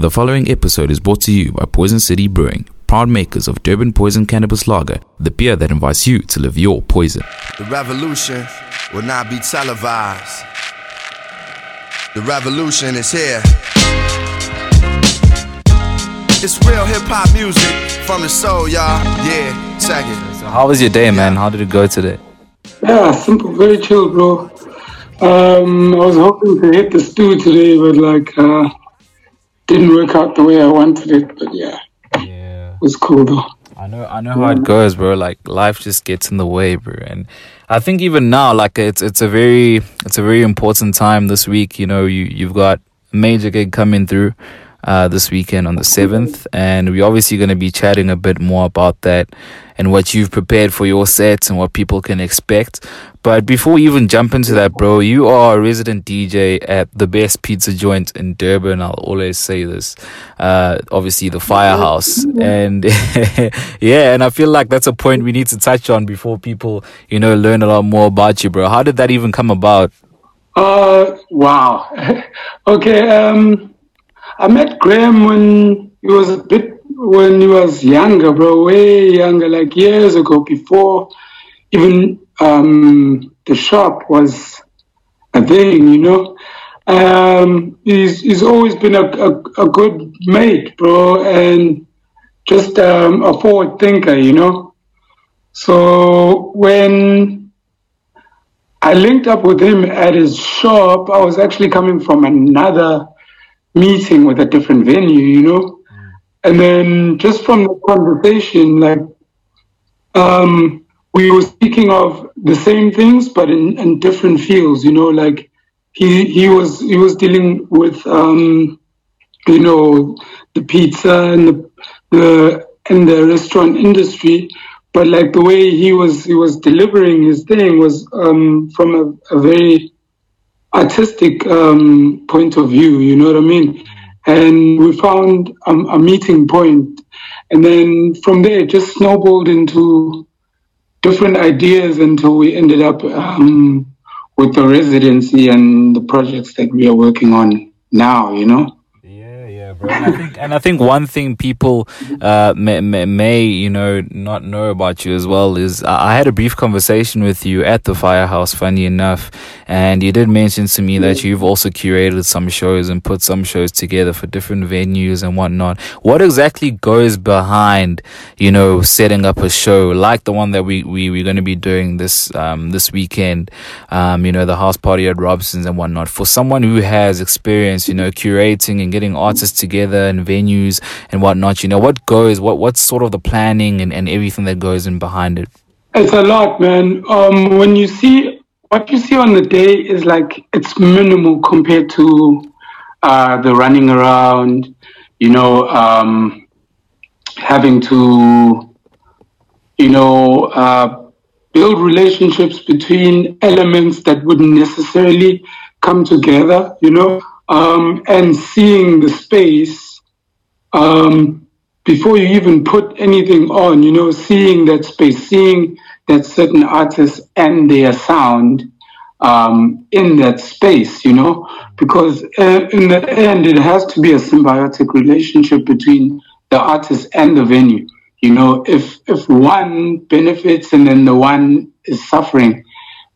The following episode is brought to you by Poison City Brewing, proud makers of Durban Poison Cannabis Lager, the beer that invites you to live your poison. The revolution will not be televised. The revolution is here. It's real hip hop music from the soul, y'all. Yeah, check it. So how was your day, man? How did it go today? Yeah, simple, very chill, bro. Um, I was hoping to hit the stew today, but like, uh, didn't work out the way I wanted it. But yeah, Yeah. it was cool though. I know, I know how it goes, bro. Like life just gets in the way, bro. And I think even now, like it's it's a very it's a very important time this week. You know, you you've got a major gig coming through uh, this weekend on the seventh, and we're obviously going to be chatting a bit more about that and what you've prepared for your sets and what people can expect. But before we even jump into that, bro, you are a resident DJ at the best pizza joint in Durban. I'll always say this. Uh, obviously, the Firehouse, and yeah, and I feel like that's a point we need to touch on before people, you know, learn a lot more about you, bro. How did that even come about? Uh, wow. okay. Um, I met Graham when he was a bit when he was younger, bro, way younger, like years ago, before even um the shop was a thing, you know. Um, he's he's always been a, a, a good mate, bro, and just um, a forward thinker, you know. So when I linked up with him at his shop, I was actually coming from another meeting with a different venue, you know. And then just from the conversation, like um, we were speaking of the same things, but in, in different fields. You know, like he he was he was dealing with um, you know the pizza and the the and the restaurant industry, but like the way he was he was delivering his thing was um, from a, a very artistic um, point of view. You know what I mean? And we found um, a meeting point, and then from there it just snowballed into different ideas until we ended up um, with the residency and the projects that we are working on now. You know. Bro. And I think, and I think one thing people uh, may, may, may, you know, not know about you as well is I I had a brief conversation with you at the Firehouse, funny enough, and you did mention to me that you've also curated some shows and put some shows together for different venues and whatnot. What exactly goes behind, you know, setting up a show like the one that we, we, we're going to be doing this, um, this weekend, um, you know, the house party at Robson's and whatnot. For someone who has experience, you know, curating and getting artists together and venues and whatnot, you know, what goes, what, what's sort of the planning and, and everything that goes in behind it? It's a lot, man. Um, when you see what you see on the day is like it's minimal compared to uh, the running around, you know, um, having to, you know, uh, build relationships between elements that wouldn't necessarily come together, you know, um, and seeing the space um, before you even put anything on, you know, seeing that space, seeing that certain artists and their sound um, in that space, you know, because uh, in the end, it has to be a symbiotic relationship between the artist and the venue. You know, if if one benefits and then the one is suffering,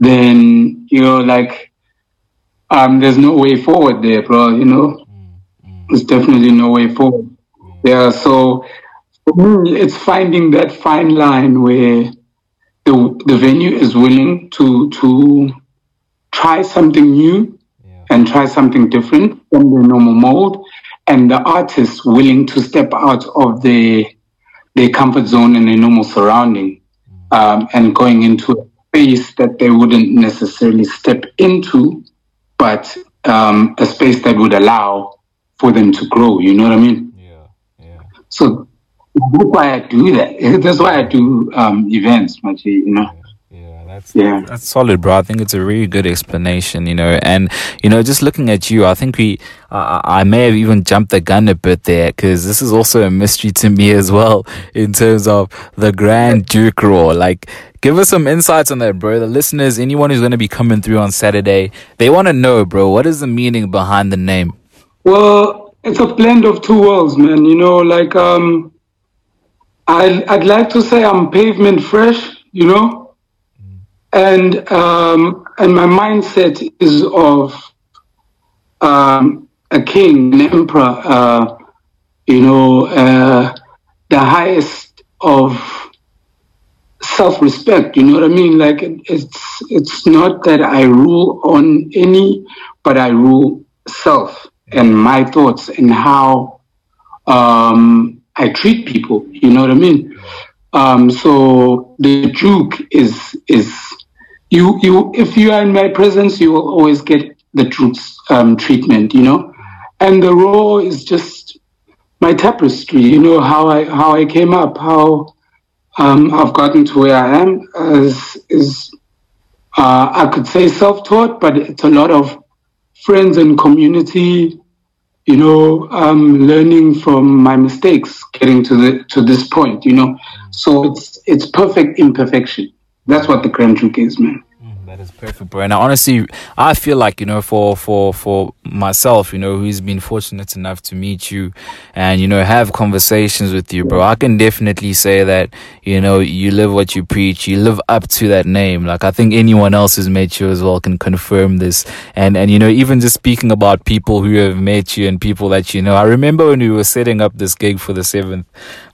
then you know, like, um, there's no way forward there, bro. You know, there's definitely no way forward. Yeah, so for me, it's finding that fine line where the the venue is willing to to try something new and try something different from the normal mold, and the artist willing to step out of their their comfort zone and their normal surrounding, um, and going into a space that they wouldn't necessarily step into, but um, a space that would allow for them to grow. You know what I mean? Yeah, yeah. So that's why I do that. That's why I do um, events, Machi, you know. Yeah, that's Yeah. that's solid, bro. I think it's a really good explanation, you know. And you know, just looking at you, I think we, uh, I may have even jumped the gun a bit there because this is also a mystery to me as well in terms of the Grand Duke Raw. Like, give us some insights on that, bro. The listeners, anyone who's going to be coming through on Saturday, they want to know, bro. What is the meaning behind the name? Well, it's a blend of two worlds, man. You know, like um, I I'd like to say I'm pavement fresh, you know, and um, and my mindset is of um, a king, an emperor, uh, you know, uh, the highest of self-respect. You know what I mean? Like it's it's not that I rule on any, but I rule self and my thoughts and how um, I treat people. You know what I mean? Um, so the juke is is you you if you are in my presence, you will always get the truth um, treatment. You know, and the raw is just my tapestry. You know how I how I came up, how um, I've gotten to where I am. Is is uh, I could say self-taught, but it's a lot of friends and community you know, um, learning from my mistakes, getting to the to this point, you know. So it's it's perfect imperfection. That's what the Grand Duke is, man. Mm, that is perfect, bro. And I honestly, I feel like you know, for for for myself, you know, who's been fortunate enough to meet you, and you know, have conversations with you, bro. I can definitely say that you know, you live what you preach. You live up to that name. Like I think anyone else who's met you as well can confirm this. And and you know, even just speaking about people who have met you and people that you know. I remember when we were setting up this gig for the seventh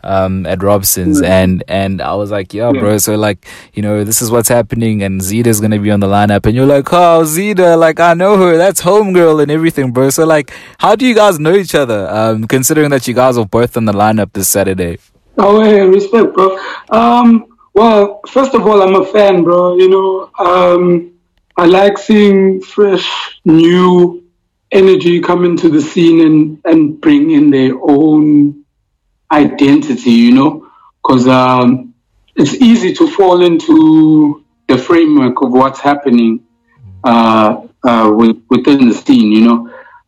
um, at Robson's, and and I was like, yeah, bro. So like, you know, this is what's happening, and Zita's gonna be on the lineup, and you're like, oh, Zita, like I know her, that's homegirl and everything, bro. So like, how do you guys know each other? Um, considering that you guys are both on the lineup this Saturday. Oh, hey, respect, bro. Um, well, first of all, I'm a fan, bro. You know, um, I like seeing fresh, new energy come into the scene and and bring in their own identity. You know, because um, it's easy to fall into the framework of what's happening uh, uh, with, within the scene. You know,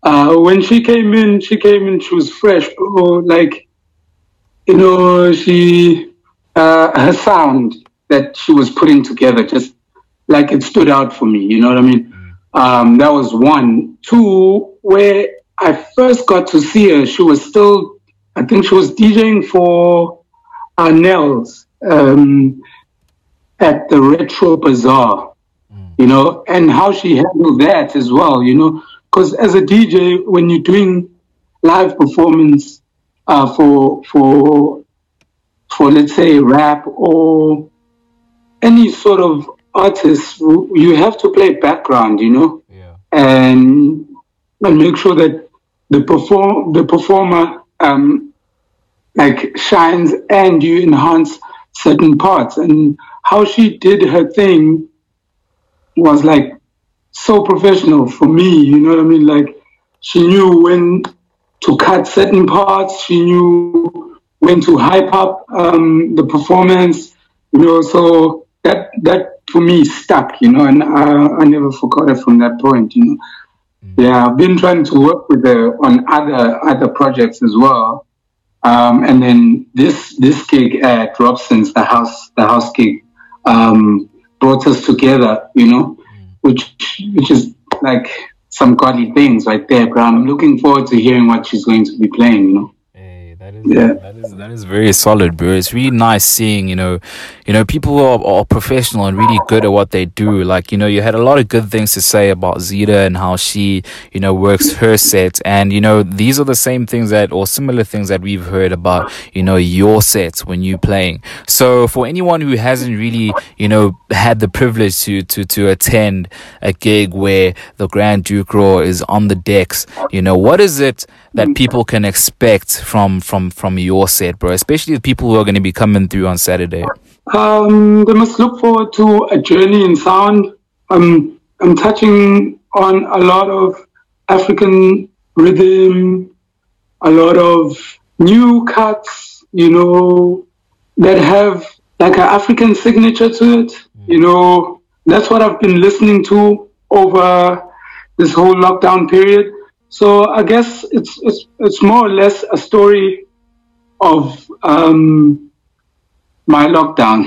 uh, when she came in, she came in, she was fresh, bro. Like, you know, she uh, her sound that she was putting together just like it stood out for me. You know what I mean? Um, that was one. Two, where I first got to see her, she was still, I think she was DJing for Nels. Um, at the Retro Bazaar, mm. you know, and how she handled that as well, you know, because as a DJ, when you're doing live performance uh, for for for let's say rap or any sort of artist, you have to play background, you know, yeah. and and make sure that the perform the performer um, like shines and you enhance certain parts and how she did her thing was like so professional for me. You know what I mean? Like she knew when to cut certain parts. She knew when to hype up um, the performance. You know, so that that for me stuck. You know, and I, I never forgot it from that point. You know. Mm-hmm. Yeah, I've been trying to work with her on other other projects as well. Um, and then this this gig at Robson's, the house the house gig, um, brought us together, you know, which which is like some godly things right there. But I'm looking forward to hearing what she's going to be playing, you know. Is, yeah. that is that is very solid, bro. It's really nice seeing, you know, you know, people who are, are, professional and really good at what they do. Like, you know, you had a lot of good things to say about Zita and how she, you know, works her set. And, you know, these are the same things that or similar things that we've heard about, you know, your sets when you're playing. So for anyone who hasn't really, you know, had the privilege to to to attend a gig where the Grand Duke Raw is on the decks, you know, what is it that people can expect from from from your set, bro? Especially the people who are going to be coming through on Saturday. Um, they must look forward to a journey in sound. Um, I'm touching on a lot of African rhythm, a lot of new cuts, you know, that have like an African signature to it. Mm. You know, that's what I've been listening to over this whole lockdown period. So I guess it's it's it's more or less a story of um, my lockdown.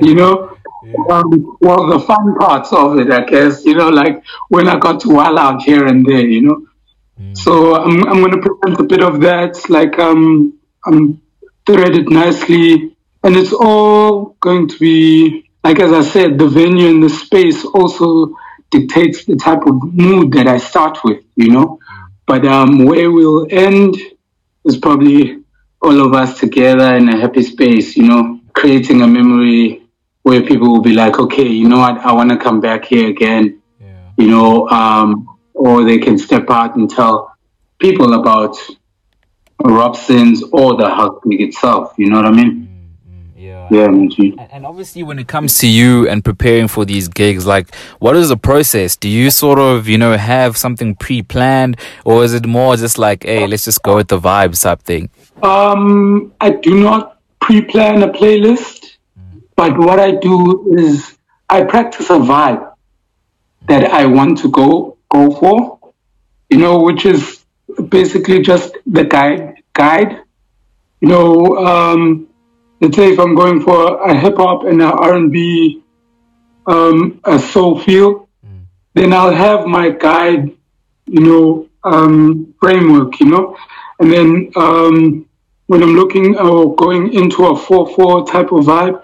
you know, yeah. um, well, the fun parts of it, I guess. You know, like when I got to wild out here and there. You know, Mm. So I'm I'm going to present a bit of that. Like um, I'm threaded nicely, and it's all going to be like as I said, the venue and the space also dictates the type of mood that I start with, you know. But um, where we'll end is probably all of us together in a happy space, you know, creating a memory where people will be like, okay, you know what, I want to come back here again, yeah. you know, um, or they can step out and tell people about Robson's or the house itself, you know what I mean? Yeah. And, and obviously, when it comes to you and preparing for these gigs, like, what is the process? Do you sort of, you know, have something pre-planned, or is it more just like, hey, let's just go with the vibes type thing? Um, I do not pre-plan a playlist, but what I do is I practice a vibe that I want to go go for, you know, which is basically just the guide guide. You know, um, let's say if I'm going for a hip hop and a R&B, um, a soul feel, mm. then I'll have my guide, you know, um, framework, you know, and then um, when I'm looking or going into a four four type of vibe,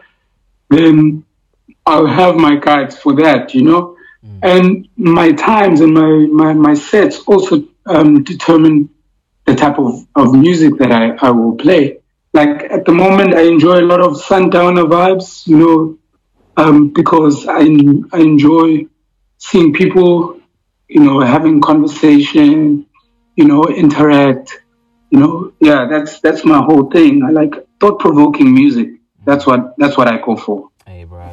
then I'll have my guides for that, you know, mm. and my times and my my, my sets also um, determine the type of, of music that I, I will play like at the moment, I enjoy a lot of sundowner vibes, you know, um, because I, I enjoy seeing people, you know, having conversation, you know, interact, you know, yeah, that's that's my whole thing. I like thought provoking music. That's what that's what I go for.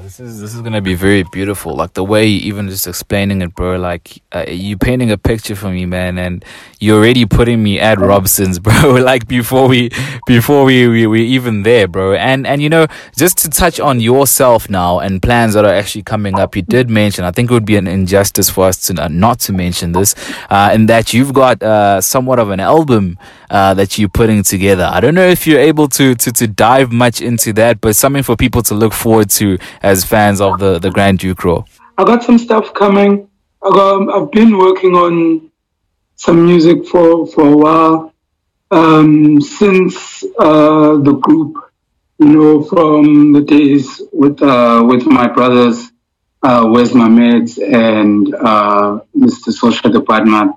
This is this is gonna be very beautiful. Like the way you even just explaining it, bro. Like uh, you painting a picture for me, man, and you're already putting me at Robson's, bro. like before we before we, we we even there, bro. And and you know, just to touch on yourself now and plans that are actually coming up. You did mention. I think it would be an injustice for us to uh, not to mention this, uh, in that you've got uh, somewhat of an album uh, that you're putting together. I don't know if you're able to, to, to dive much into that, but something for people to look forward to as fans of the, the Grand Duke Raw. I got some stuff coming. I got, I've been working on some music for, for a while. Um, since uh, the group, you know, from the days with uh, with my brothers, uh, Where's My Meds and uh, Mr. Social Department.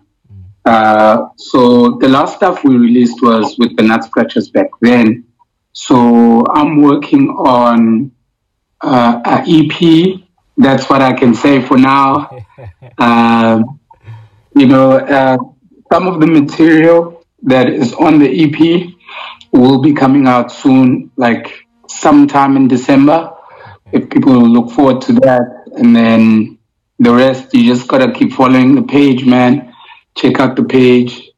Uh, so the last stuff we released was with the Nut Scratchers back then. So I'm working on uh, an EP. That's what I can say for now. Um, you know, uh, some of the material that is on the EP will be coming out soon, like sometime in December. If people look forward to that, and then the rest, you just gotta keep following the page, man check out the page.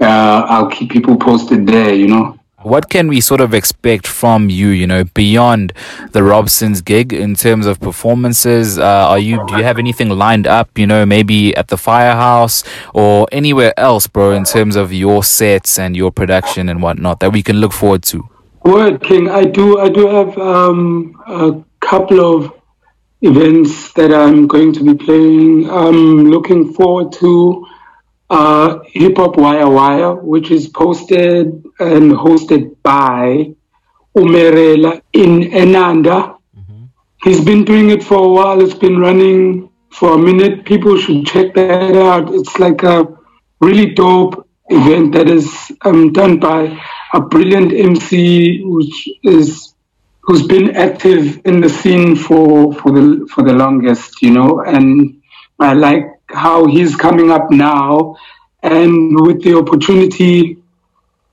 Uh, I'll keep people posted there, you know. What can we sort of expect from you, you know, beyond the Robson's gig in terms of performances? Uh, are you, do you have anything lined up, you know, maybe at the firehouse or anywhere else, bro, in terms of your sets and your production and whatnot that we can look forward to? Word King, I do, I do have um, a couple of events that I'm going to be playing. I'm looking forward to uh, Hip Hop Wire Wire, which is posted and hosted by Umerela in Inanda. Mm-hmm. He's been doing it for a while. It's been running for a minute. People should check that out. It's like a really dope event that is um, done by a brilliant MC which is who's been active in the scene for for the for the longest, you know, and I like how he's coming up now and with the opportunity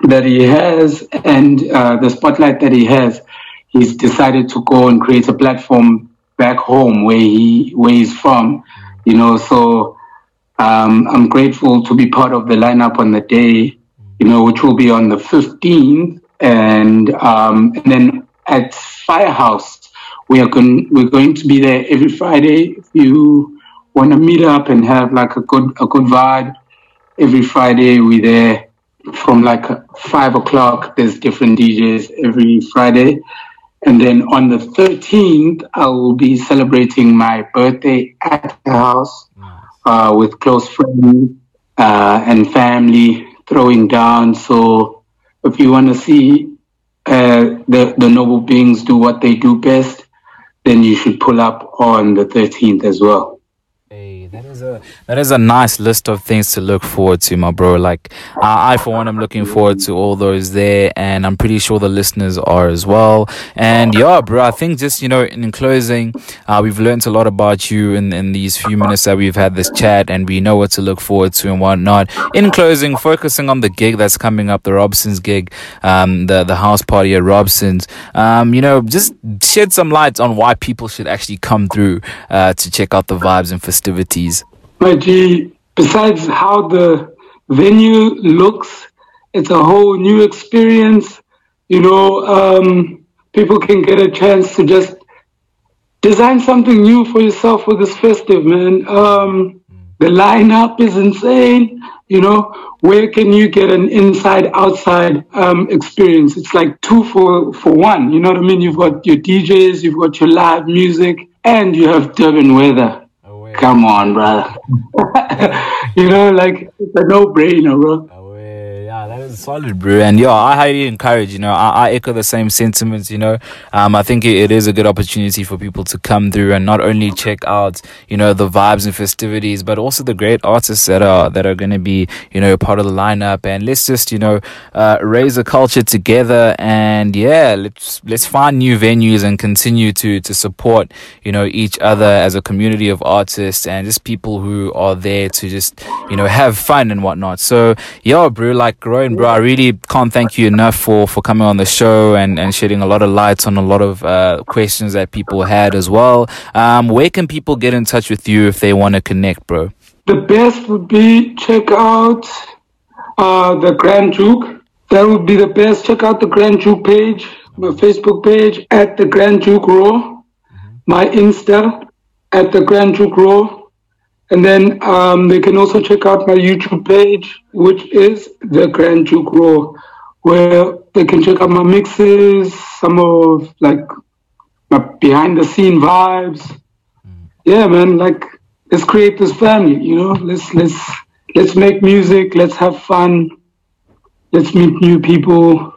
that he has and uh, the spotlight that he has, he's decided to go and create a platform back home where he where he's from. You know, so um, I'm grateful to be part of the lineup on the day. You know, which will be on the 15th, and um, and then at Firehouse, we are going we're going to be there every Friday. If you want to meet up and have like a good a good vibe. Every Friday we there from like five o'clock. There's different DJs every Friday, and then on the thirteenth I will be celebrating my birthday at the house uh, with close friends uh, and family throwing down. So if you want to see uh, the the noble beings do what they do best, then you should pull up on the 13th as well. Hey, that is a that is a nice list of things to look forward to, my bro. Like I, I for one, am looking forward to all those there, and I'm pretty sure the listeners are as well. And yeah, bro, I think just you know, in closing, uh, we've learned a lot about you in in these few minutes that we've had this chat, and we know what to look forward to and whatnot. In closing, focusing on the gig that's coming up, the Robson's gig, um, the the house party at Robson's. Um, you know, just shed some light on why people should actually come through uh, to check out the vibes and festivities My G, besides how the venue looks, it's a whole new experience. You know, um, people can get a chance to just design something new for yourself for this festive, man. Um, the lineup is insane. You know, where can you get an inside outside um, experience? It's like two for, for one. You know what I mean? You've got your DJs, you've got your live music, and you have Durban weather. Come on, brother. you know, like it's a no-brainer, bro. Solid, bro. And yeah, I highly encourage. You know, I, I echo the same sentiments. You know, um, I think it, it is a good opportunity for people to come through and not only check out, you know, the vibes and festivities, but also the great artists that are that are going to be, you know, part of the lineup. And let's just, you know, uh, raise a culture together. And yeah, let's let's find new venues and continue to to support, you know, each other as a community of artists and just people who are there to just, you know, have fun and whatnot. So yeah, bro, like growing, bro. I really can't thank you enough for, for coming on the show and, and shedding a lot of light on a lot of uh, questions that people had as well. Um, where can people get in touch with you if they want to connect, bro? The best would be check out uh, the Grand Duke. That would be the best. Check out the Grand Duke page, my Facebook page at the Grand Duke Raw, mm-hmm. my Insta at the Grand Duke Raw. And then um, they can also check out my YouTube page, which is the Grand Duke Raw, where they can check out my mixes, some of like my behind the scene vibes. Mm. Yeah, man, like let's create this family, you know. Let's let's let's make music, let's have fun, let's meet new people.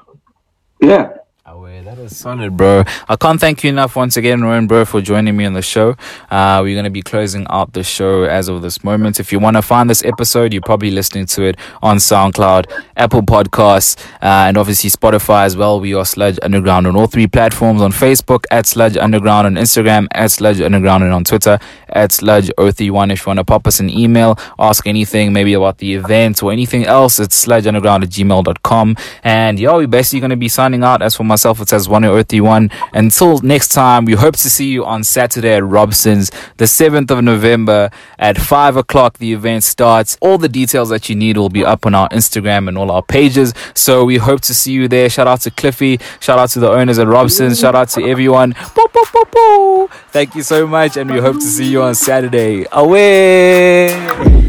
Yeah. Solid, bro. I can't thank you enough once again, Rowan, bro, for joining me on the show. Uh, we're going to be closing out the show as of this moment. If you want to find this episode, you're probably listening to it on SoundCloud, Apple Podcasts, uh, and obviously Spotify as well. We are Sludge Underground on all three platforms on Facebook at Sludge Underground, on Instagram at Sludge Underground, and on Twitter at Sludge031. If you want to pop us an email, ask anything, maybe about the event or anything else, it's sludgeunderground at gmail.com. And yeah, we're basically going to be signing out. As for myself, as 1031. Until next time, we hope to see you on Saturday at Robson's, the 7th of November at 5 o'clock. The event starts. All the details that you need will be up on our Instagram and all our pages. So we hope to see you there. Shout out to Cliffy. Shout out to the owners at Robson's. Shout out to everyone. Thank you so much, and we hope to see you on Saturday. Away!